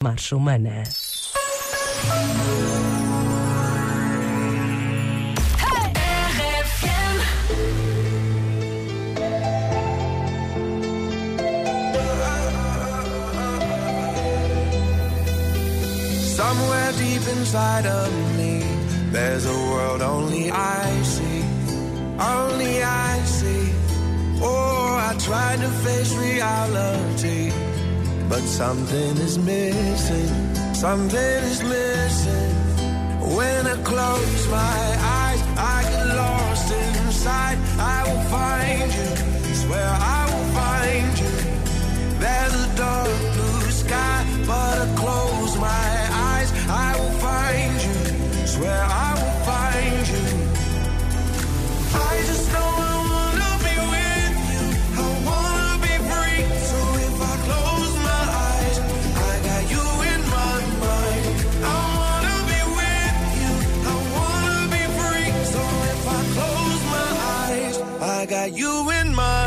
Marcha Humana. Somewhere deep inside of me, there's a world only I see. Only I see. Oh, I tried to face reality, but something is missing. Something is missing. When I close my eyes, I get lost inside. I will find you. Swear I will find you. There's a dark I got you in my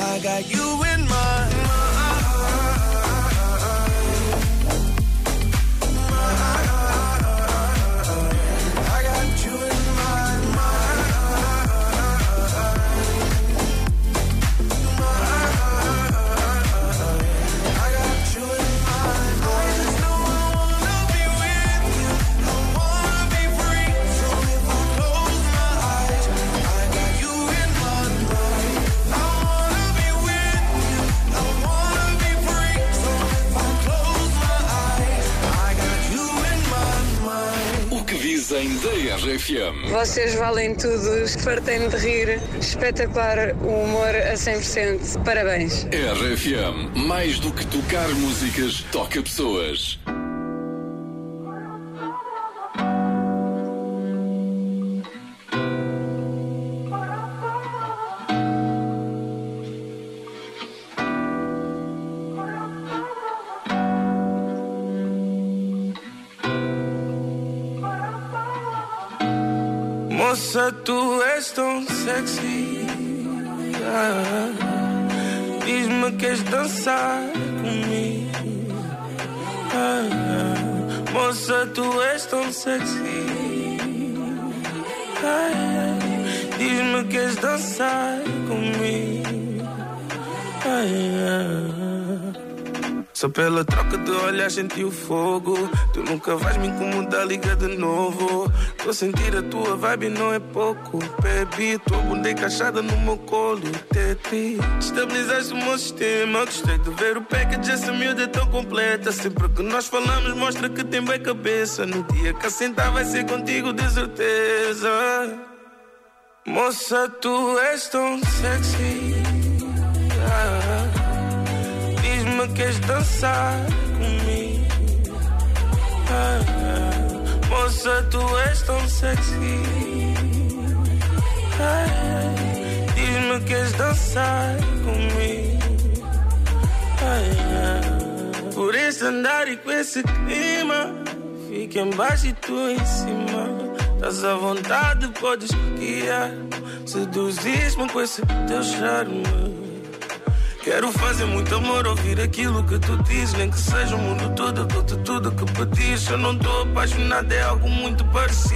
I got you in que dizem da RFM? Vocês valem tudo, fartei-me de rir. Espetacular o humor a 100%. Parabéns. RFM, mais do que tocar músicas, toca pessoas. Moça, tu és tão sexy. Ah, Diz-me que queres dançar comigo. Ah. Moça, tu és tão sexy. Ah, Diz-me que queres dançar comigo. Só pela troca de olhar senti o fogo. Tu nunca vais me incomodar, liga de novo. Tô a sentir a tua vibe não é pouco. Baby, tua bunda encaixada no meu colo Tete, estabilizaste o meu sistema Gostei de ver o package, essa miúda é tão completa. Sempre que nós falamos mostra que tem bem cabeça. No dia que assentar vai ser contigo de certeza. Moça, tu és tão sexy Que queres dançar comigo. Ah. Moça, tu és tão sexy. Ah. Diz-me que queres dançar comigo. Por esse andar e com esse clima, fica embaixo e tu em cima. Estás à vontade, podes guiar. Seduzis-me com esse teu charme. Quero fazer muito amor, ouvir aquilo que tu dizes. Nem que seja o mundo todo, dou-te tudo que pedis. Eu não tô apaixonado, é algo muito parecido.